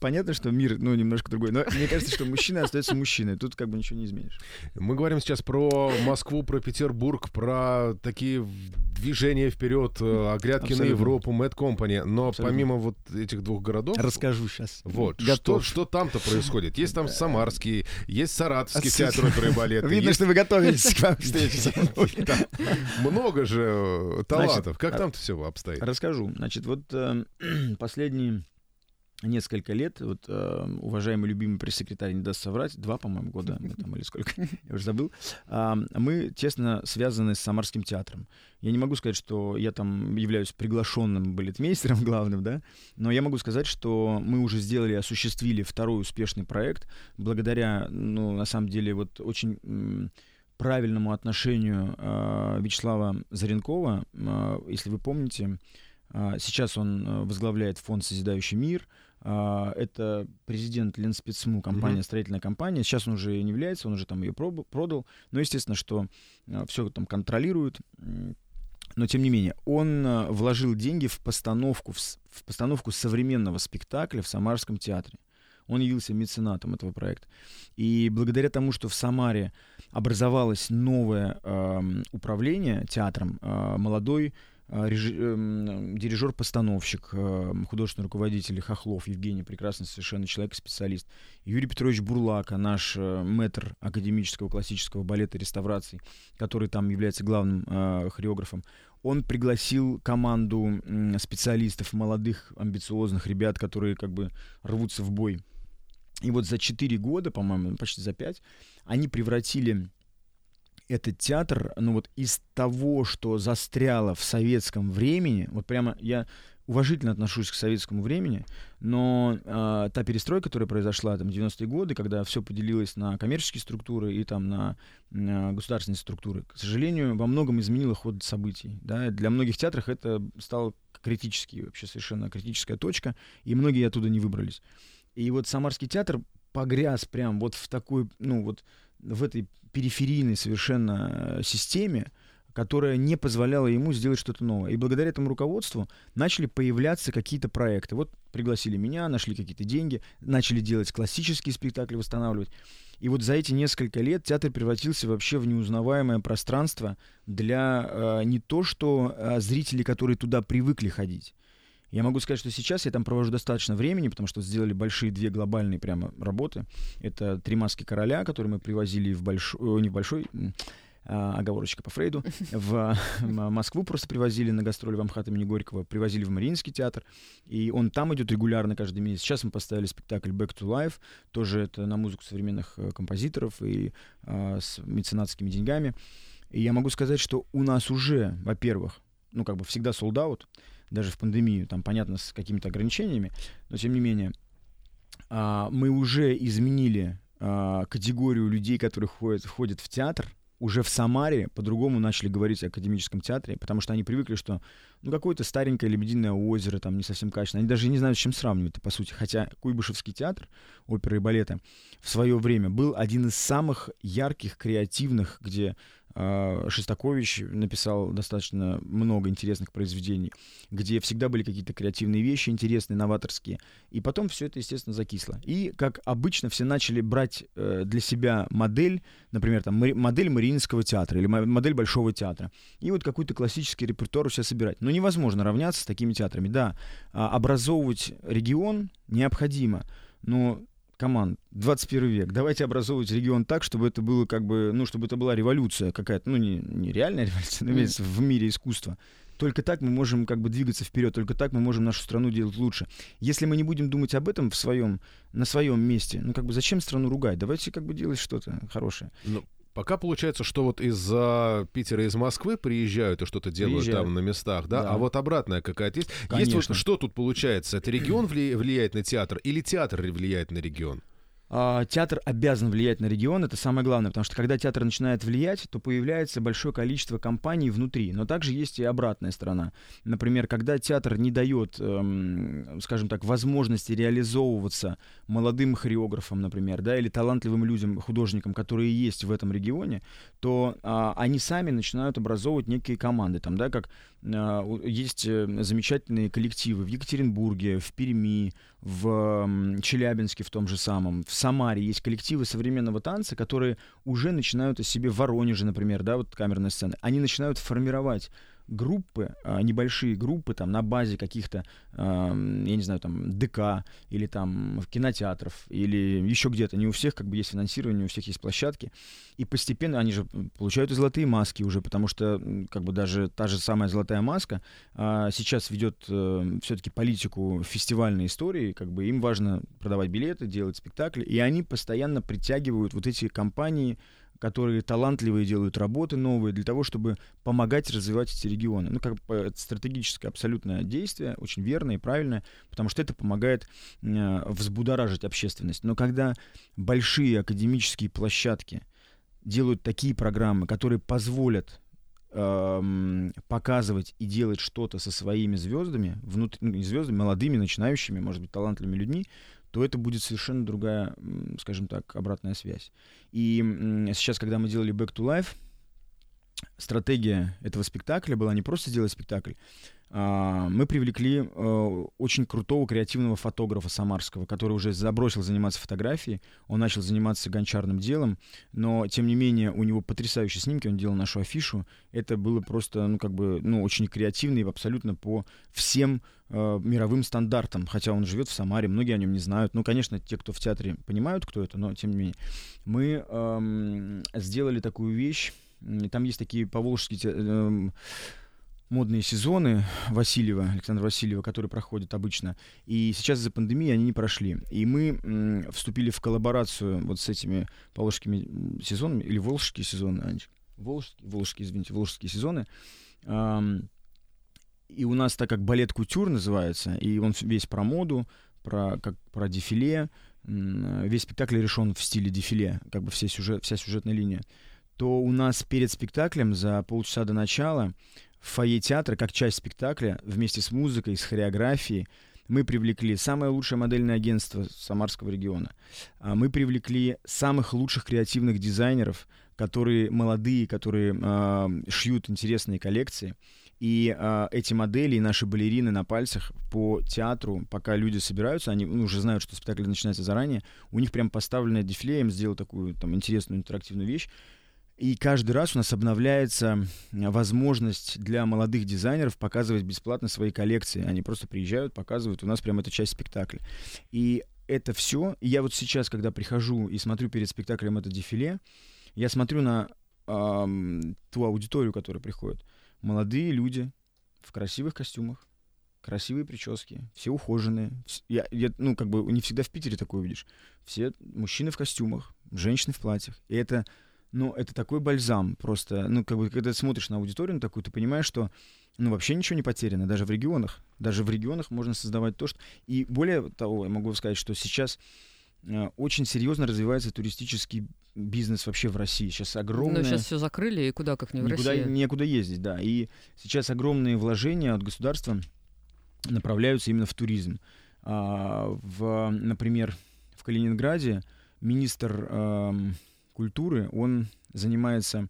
понятно, что мир, ну, немножко другой, но мне кажется, что мужчина остается мужчиной, тут как бы ничего не изменишь. Мы говорим сейчас про Москву, про Петербург, про такие движения вперед, э, оглядки на. Европу, Mad Company. Но Абсолютно. помимо вот этих двух городов... Расскажу сейчас. Вот, что, Готов. что там-то происходит? Есть там Самарский, есть Саратовский театр оперы и балета. Видно, есть- что вы готовитесь к вам встрече. Много же э, талантов. Как а- там-то все обстоит? Расскажу. Значит, вот э, последние несколько лет, вот э, уважаемый любимый пресс-секретарь не даст соврать, два, по-моему, года там, или сколько, я уже забыл, а, мы тесно связаны с Самарским театром. Я не могу сказать, что я там являюсь приглашенным балетмейстером главным, да, но я могу сказать, что мы уже сделали, осуществили второй успешный проект благодаря, ну, на самом деле, вот очень правильному отношению э, Вячеслава Заренкова. Э, если вы помните, э, сейчас он э, возглавляет фонд «Созидающий мир». Э, это президент Ленспецму, компания, Мгм. строительная компания. Сейчас он уже не является, он уже там ее продал. Но естественно, что все там контролирует. М, Но тем не менее, он э, вложил деньги в постановку, в, постановку современного спектакля в Самарском театре. Он явился меценатом этого проекта. И благодаря тому, что в Самаре образовалось новое эм, управление театром, э, молодой э, дирижер-постановщик, эм, художественный руководитель Хохлов Евгений, прекрасный совершенно человек специалист, Юрий Петрович Бурлака, наш э, мэтр академического классического балета реставраций, который там является главным э, хореографом, он пригласил команду специалистов, молодых, амбициозных ребят, которые как бы рвутся в бой. И вот за 4 года, по-моему, почти за 5, они превратили этот театр, ну вот из того, что застряло в советском времени, вот прямо я уважительно отношусь к советскому времени, но э, та перестройка, которая произошла там в 90-е годы, когда все поделилось на коммерческие структуры и там на, на государственные структуры, к сожалению, во многом изменила ход событий. Да? Для многих театров это стало критически, вообще совершенно критическая точка, и многие оттуда не выбрались. И вот Самарский театр погряз прям вот в такой, ну вот в этой периферийной совершенно э, системе, которая не позволяла ему сделать что-то новое. И благодаря этому руководству начали появляться какие-то проекты. Вот пригласили меня, нашли какие-то деньги, начали делать классические спектакли, восстанавливать. И вот за эти несколько лет театр превратился вообще в неузнаваемое пространство для э, не то что э, зрителей, которые туда привыкли ходить. Я могу сказать, что сейчас я там провожу достаточно времени, потому что сделали большие две глобальные прямо работы. Это «Три маски короля», которые мы привозили в большой, не в большой, а, оговорочка по Фрейду, в М- Москву просто привозили на гастроли в Амхат имени Горького, привозили в Мариинский театр, и он там идет регулярно каждый месяц. Сейчас мы поставили спектакль «Back to Life», тоже это на музыку современных э, композиторов и а, с меценатскими деньгами. И я могу сказать, что у нас уже, во-первых, ну как бы всегда sold out, даже в пандемию, там, понятно, с какими-то ограничениями, но тем не менее, а, мы уже изменили а, категорию людей, которые ходят, ходят в театр, уже в Самаре по-другому начали говорить о академическом театре, потому что они привыкли, что ну какое-то старенькое лебединое озеро, там не совсем качественное. Они даже не знают, с чем сравнивать, по сути. Хотя Куйбышевский театр оперы и балета в свое время был один из самых ярких, креативных, где Шестакович написал достаточно много интересных произведений, где всегда были какие-то креативные вещи, интересные, новаторские. И потом все это, естественно, закисло. И, как обычно, все начали брать э, для себя модель, например, там, модель Мариинского театра или модель Большого театра. И вот какой-то классический репертуар у себя собирать. Но невозможно равняться с такими театрами. Да, а, образовывать регион необходимо, но команд. 21 век. Давайте образовывать регион так, чтобы это было как бы, ну, чтобы это была революция какая-то, ну, не, не реальная революция, но имеется в мире искусства. Только так мы можем как бы двигаться вперед, только так мы можем нашу страну делать лучше. Если мы не будем думать об этом в своем, на своем месте, ну как бы зачем страну ругать? Давайте как бы делать что-то хорошее. Ну, Пока получается, что вот из Питера, из Москвы приезжают и что-то делают приезжают. там на местах, да? да? А вот обратная какая-то есть. Конечно. Есть вот что тут получается? Это регион влияет на театр или театр влияет на регион? А, театр обязан влиять на регион, это самое главное, потому что когда театр начинает влиять, то появляется большое количество компаний внутри, но также есть и обратная сторона. Например, когда театр не дает, эм, скажем так, возможности реализовываться молодым хореографам, например, да, или талантливым людям, художникам, которые есть в этом регионе, то э, они сами начинают образовывать некие команды, там, да, как а, есть э, замечательные коллективы в Екатеринбурге, в Перми, в Челябинске в том же самом, в Самаре есть коллективы современного танца, которые уже начинают о себе в Воронеже, например, да, вот камерная сцена, они начинают формировать группы, а, небольшие группы там на базе каких-то, я не знаю, там ДК или там кинотеатров или еще где-то. Не у всех как бы есть финансирование, не у всех есть площадки. И постепенно они же получают и золотые маски уже, потому что как бы даже та же самая золотая маска а, сейчас ведет э, все-таки политику фестивальной истории, как бы им важно продавать билеты, делать спектакли, и они постоянно притягивают вот эти компании, которые талантливые делают работы новые для того, чтобы помогать развивать эти регионы. Ну, как бы это стратегическое абсолютное действие, очень верное и правильное, потому что это помогает э, взбудоражить общественность. Но когда большие академические площадки делают такие программы, которые позволят эм, показывать и делать что-то со своими звездами, внутри, ну, звездами, молодыми, начинающими, может быть, талантливыми людьми, то это будет совершенно другая, скажем так, обратная связь. И сейчас, когда мы делали Back to Life, стратегия этого спектакля была не просто сделать спектакль, мы привлекли э, очень крутого креативного фотографа самарского, который уже забросил заниматься фотографией, он начал заниматься гончарным делом, но тем не менее у него потрясающие снимки, он делал нашу афишу, это было просто, ну как бы, ну очень креативно и абсолютно по всем э, мировым стандартам, хотя он живет в Самаре, многие о нем не знают, ну конечно те, кто в театре понимают, кто это, но тем не менее. Мы э, сделали такую вещь, там есть такие поволжские э, модные сезоны Васильева, Александра Васильева, которые проходят обычно. И сейчас из-за пандемии они не прошли. И мы м, вступили в коллаборацию вот с этими волжскими сезонами, или волжские сезоны, волжские, волжские, извините, волжские сезоны. Эм, и у нас, так как балет кутюр называется, и он весь про моду, про, как, про дефиле, весь спектакль решен в стиле дефиле, как бы вся, сюжет, вся сюжетная линия, то у нас перед спектаклем за полчаса до начала в фойе театра, как часть спектакля, вместе с музыкой, с хореографией, мы привлекли самое лучшее модельное агентство Самарского региона. А, мы привлекли самых лучших креативных дизайнеров, которые молодые, которые э, шьют интересные коллекции. И э, эти модели и наши балерины на пальцах по театру, пока люди собираются, они ну, уже знают, что спектакль начинается заранее, у них прям поставленное дефиле, им сделал такую там интересную интерактивную вещь. И каждый раз у нас обновляется возможность для молодых дизайнеров показывать бесплатно свои коллекции. Они просто приезжают, показывают. У нас прям это часть спектакля. И это все. И я вот сейчас, когда прихожу и смотрю перед спектаклем это дефиле, я смотрю на эм, ту аудиторию, которая приходит. Молодые люди в красивых костюмах, красивые прически, все ухоженные. Я, я, ну, как бы не всегда в Питере такое увидишь. Все мужчины в костюмах, женщины в платьях. И это ну, это такой бальзам просто. Ну, как бы, когда ты смотришь на аудиторию на такую, ты понимаешь, что ну, вообще ничего не потеряно, даже в регионах. Даже в регионах можно создавать то, что... И более того, я могу сказать, что сейчас э, очень серьезно развивается туристический бизнес вообще в России. Сейчас огромное... Но сейчас все закрыли, и куда как не в никуда, России. Некуда ездить, да. И сейчас огромные вложения от государства направляются именно в туризм. А, в, например, в Калининграде министр э, культуры, он занимается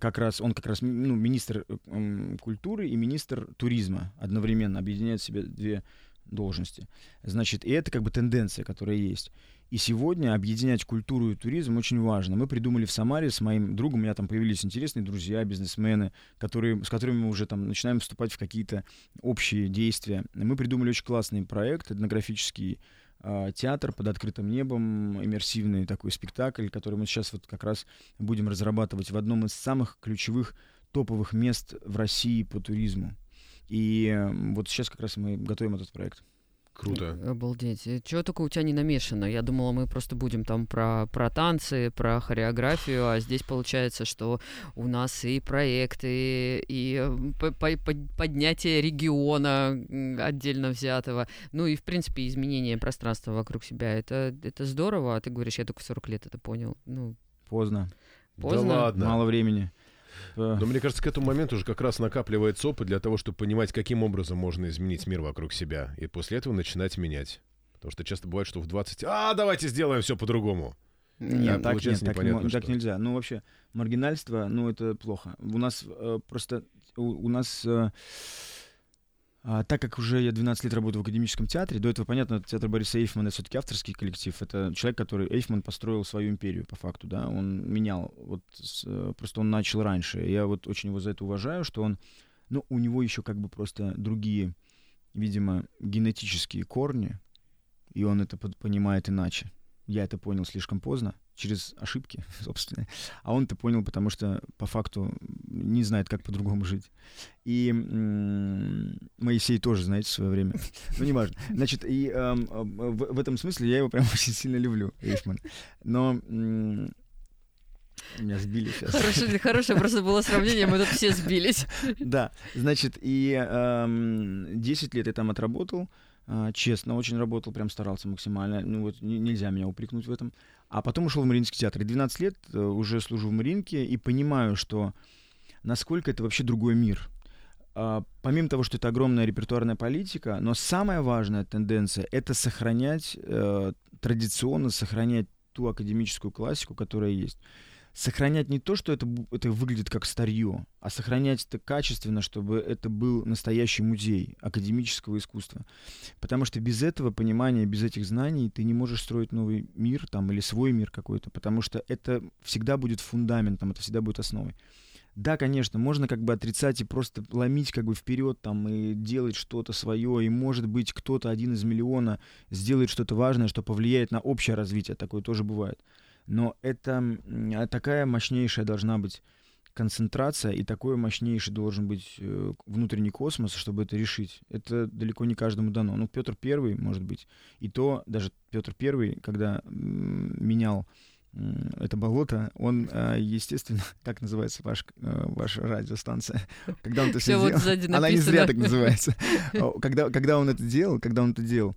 как раз, он как раз ну, министр э, культуры и министр туризма одновременно объединяет в себе две должности. Значит, и это как бы тенденция, которая есть. И сегодня объединять культуру и туризм очень важно. Мы придумали в Самаре с моим другом, у меня там появились интересные друзья, бизнесмены, которые, с которыми мы уже там начинаем вступать в какие-то общие действия. Мы придумали очень классный проект, этнографический театр под открытым небом, иммерсивный такой спектакль, который мы сейчас вот как раз будем разрабатывать в одном из самых ключевых топовых мест в России по туризму. И вот сейчас как раз мы готовим этот проект. Круто. Обалдеть. Э, Чего только у тебя не намешано? Я думала, мы просто будем там про, про танцы, про хореографию, а здесь получается, что у нас и проекты, и по по поднятие региона отдельно взятого, ну и, в принципе, изменение пространства вокруг себя. Это, это здорово, а ты говоришь, я только в 40 лет это понял. Ну, Поздно. Поздно? Да ладно. Мало времени. Но мне кажется, к этому моменту уже как раз накапливается опыт для того, чтобы понимать, каким образом можно изменить мир вокруг себя. И после этого начинать менять. Потому что часто бывает, что в 20... А, давайте сделаем все по-другому. Нет, так, нет так, не, так нельзя. Ну, вообще, маргинальство, ну, это плохо. У нас э, просто... У, у нас... Э, а, так как уже я 12 лет работаю в академическом театре, до этого, понятно, театр Бориса Эйфмана — все-таки авторский коллектив. Это человек, который... Эйфман построил свою империю, по факту, да. Он менял. Вот с, э, просто он начал раньше. Я вот очень его за это уважаю, что он... Ну, у него еще как бы просто другие, видимо, генетические корни, и он это понимает иначе. Я это понял слишком поздно, через ошибки, собственно. А он это понял, потому что по факту не знает, как по-другому жить. И Моисей тоже, знаете, в свое время. Ну, неважно. Значит, и э, в, в этом смысле я его прям очень сильно люблю, Эйфман. Но меня сбили сейчас. Хорошее, хорошее просто было сравнение, мы тут все сбились. Да, значит, и э, 10 лет я там отработал. А, честно очень работал, прям старался максимально. Ну вот нельзя меня упрекнуть в этом. А потом ушел в Мариинский театр. И 12 лет э, уже служу в Мариинке и понимаю, что насколько это вообще другой мир. А, помимо того, что это огромная репертуарная политика, но самая важная тенденция — это сохранять, э, традиционно сохранять ту академическую классику, которая есть сохранять не то, что это, это выглядит как старье, а сохранять это качественно, чтобы это был настоящий музей академического искусства. Потому что без этого понимания, без этих знаний ты не можешь строить новый мир там, или свой мир какой-то, потому что это всегда будет фундаментом, это всегда будет основой. Да, конечно, можно как бы отрицать и просто ломить как бы вперед там и делать что-то свое, и может быть кто-то один из миллиона сделает что-то важное, что повлияет на общее развитие, такое тоже бывает. Но это а, такая мощнейшая должна быть концентрация и такой мощнейший должен быть э, внутренний космос, чтобы это решить. Это далеко не каждому дано. Ну, Петр Первый, может быть, и то даже Петр Первый, когда менял это болото, он, а, естественно, как называется ваш, э, ваша радиостанция? Когда он это все делал, она не зря так называется. Когда, когда он это делал, когда он это делал,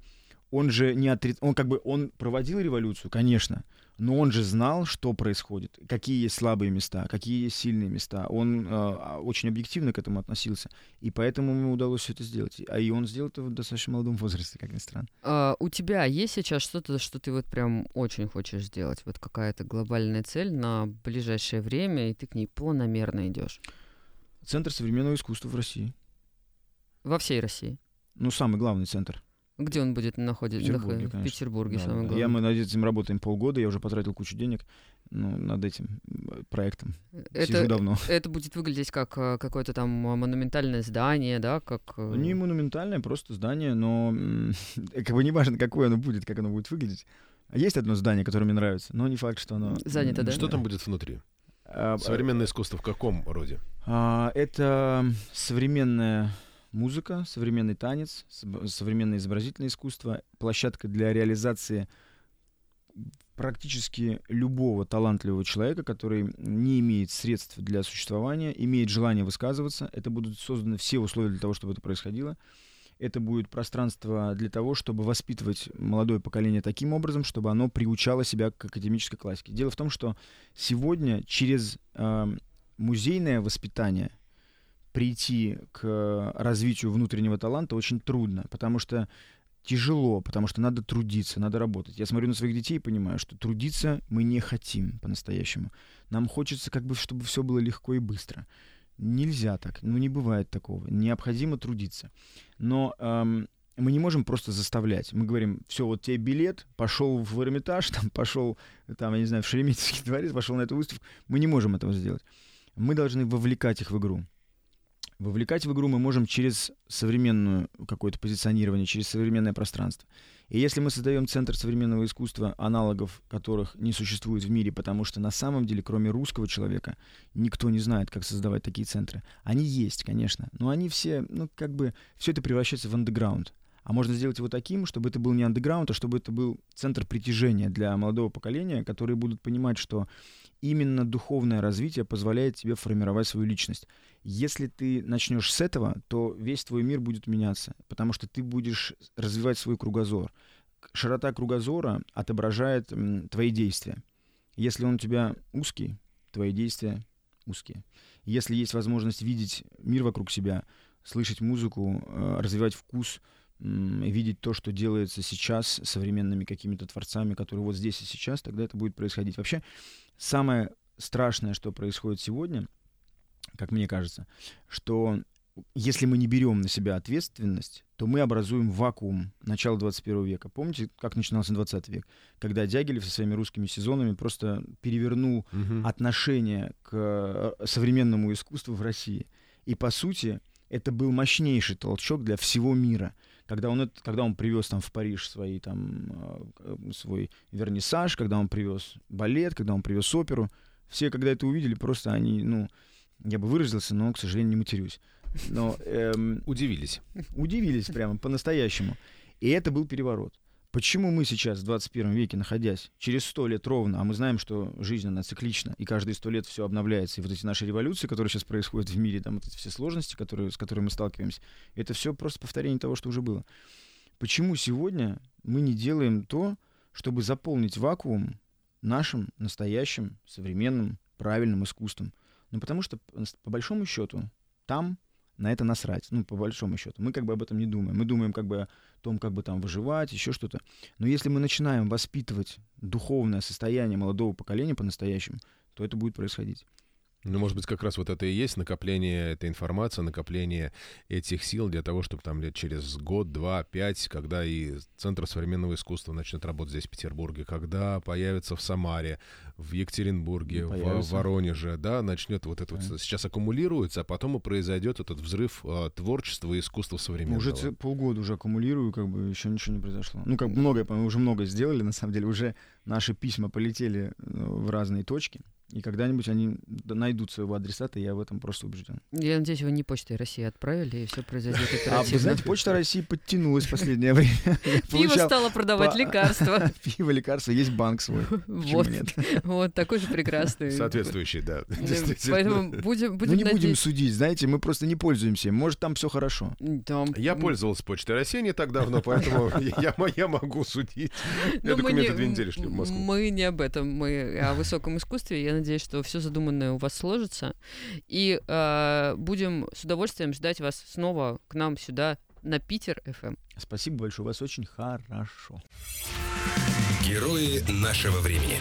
он же не отри... он как бы он проводил революцию, конечно, но он же знал, что происходит, какие есть слабые места, какие есть сильные места. Он э, очень объективно к этому относился, и поэтому ему удалось все это сделать. А и он сделал это в достаточно молодом возрасте, как ни странно. А, у тебя есть сейчас что-то, что ты вот прям очень хочешь сделать? Вот какая-то глобальная цель на ближайшее время, и ты к ней планомерно идешь? Центр современного искусства в России. Во всей России? Ну, самый главный центр. Где он будет находиться? В Петербурге, В Петербурге, да, самое главное. Я, мы над этим работаем полгода, я уже потратил кучу денег ну, над этим проектом. Это, Сижу давно. Это будет выглядеть как э, какое-то там монументальное здание, да? Как... Э, не монументальное, просто здание, но как бы не важно, какое оно будет, как оно будет выглядеть. Есть одно здание, которое мне нравится, но не факт, что оно... Занято, да? Что там будет внутри? А, Современное искусство в каком роде? А, это современное музыка, современный танец, современное изобразительное искусство, площадка для реализации практически любого талантливого человека, который не имеет средств для существования, имеет желание высказываться. Это будут созданы все условия для того, чтобы это происходило. это будет пространство для того, чтобы воспитывать молодое поколение таким образом, чтобы оно приучало себя к академической классике. Дело в том, что сегодня через э, музейное воспитание прийти к развитию внутреннего таланта очень трудно, потому что тяжело, потому что надо трудиться, надо работать. Я смотрю на своих детей и понимаю, что трудиться мы не хотим по-настоящему. Нам хочется, как бы, чтобы все было легко и быстро. Нельзя так, ну не бывает такого. Необходимо трудиться. Но эм, мы не можем просто заставлять. Мы говорим, все, вот тебе билет, пошел в Эрмитаж, там, пошел, там, я не знаю, в Шереметьевский дворец, пошел на эту выставку. Мы не можем этого сделать. Мы должны вовлекать их в игру. Вовлекать в игру мы можем через современное какое-то позиционирование, через современное пространство. И если мы создаем центр современного искусства, аналогов которых не существует в мире, потому что на самом деле, кроме русского человека, никто не знает, как создавать такие центры. Они есть, конечно, но они все, ну, как бы, все это превращается в андеграунд. А можно сделать его таким, чтобы это был не андеграунд, а чтобы это был центр притяжения для молодого поколения, которые будут понимать, что именно духовное развитие позволяет тебе формировать свою личность. Если ты начнешь с этого, то весь твой мир будет меняться, потому что ты будешь развивать свой кругозор. Широта кругозора отображает м, твои действия. Если он у тебя узкий, твои действия узкие. Если есть возможность видеть мир вокруг себя, слышать музыку, э, развивать вкус, видеть то, что делается сейчас современными какими-то творцами, которые вот здесь и сейчас, тогда это будет происходить. Вообще, самое страшное, что происходит сегодня, как мне кажется, что если мы не берем на себя ответственность, то мы образуем вакуум начала 21 века. Помните, как начинался 20 век? Когда Дягилев со своими русскими сезонами просто перевернул угу. отношение к э, современному искусству в России. И, по сути, это был мощнейший толчок для всего мира — когда он, это, когда он привез там в Париж свои, там, э, свой вернисаж, когда он привез балет, когда он привез оперу, все, когда это увидели, просто они, ну, я бы выразился, но, к сожалению, не матерюсь. Но, эм, удивились. Удивились прямо, по-настоящему. И это был переворот. Почему мы сейчас, в 21 веке, находясь через сто лет ровно, а мы знаем, что жизнь, она циклична, и каждые сто лет все обновляется, и вот эти наши революции, которые сейчас происходят в мире, там вот эти все сложности, которые, с которыми мы сталкиваемся, это все просто повторение того, что уже было. Почему сегодня мы не делаем то, чтобы заполнить вакуум нашим настоящим, современным, правильным искусством? Ну, потому что, по большому счету, там на это насрать, ну, по большому счету. Мы как бы об этом не думаем. Мы думаем как бы о том, как бы там выживать, еще что-то. Но если мы начинаем воспитывать духовное состояние молодого поколения по-настоящему, то это будет происходить. Ну, может быть, как раз вот это и есть накопление этой информации, накопление этих сил для того, чтобы там лет через год, два, пять, когда и Центр современного искусства начнет работать здесь, в Петербурге, когда появится в Самаре, в Екатеринбурге, в Воронеже, да, начнет вот это вот сейчас аккумулируется, а потом и произойдет этот взрыв э, творчества и искусства современного. Уже полгода уже аккумулирую, как бы еще ничего не произошло. Ну, как многое, мы уже много сделали, на самом деле, уже наши письма полетели э, в разные точки. И когда-нибудь они найдут своего адресата, я в этом просто убежден. Я надеюсь, вы не почтой России отправили, и все произойдет оперативно. А вы знаете, почта России подтянулась в последнее время. Пиво стало продавать лекарства. Пиво, лекарства, есть банк свой. Вот, вот такой же прекрасный. Соответствующий, да. Поэтому будем будем. Мы не будем судить, знаете, мы просто не пользуемся. Может, там все хорошо. Я пользовался почтой России не так давно, поэтому я могу судить. Я документы две недели шли в Москву. Мы не об этом, мы о высоком искусстве. Я надеюсь, что все задуманное у вас сложится. И э, будем с удовольствием ждать вас снова к нам сюда на Питер FM. Эм. Спасибо большое, у вас очень хорошо. Герои нашего времени.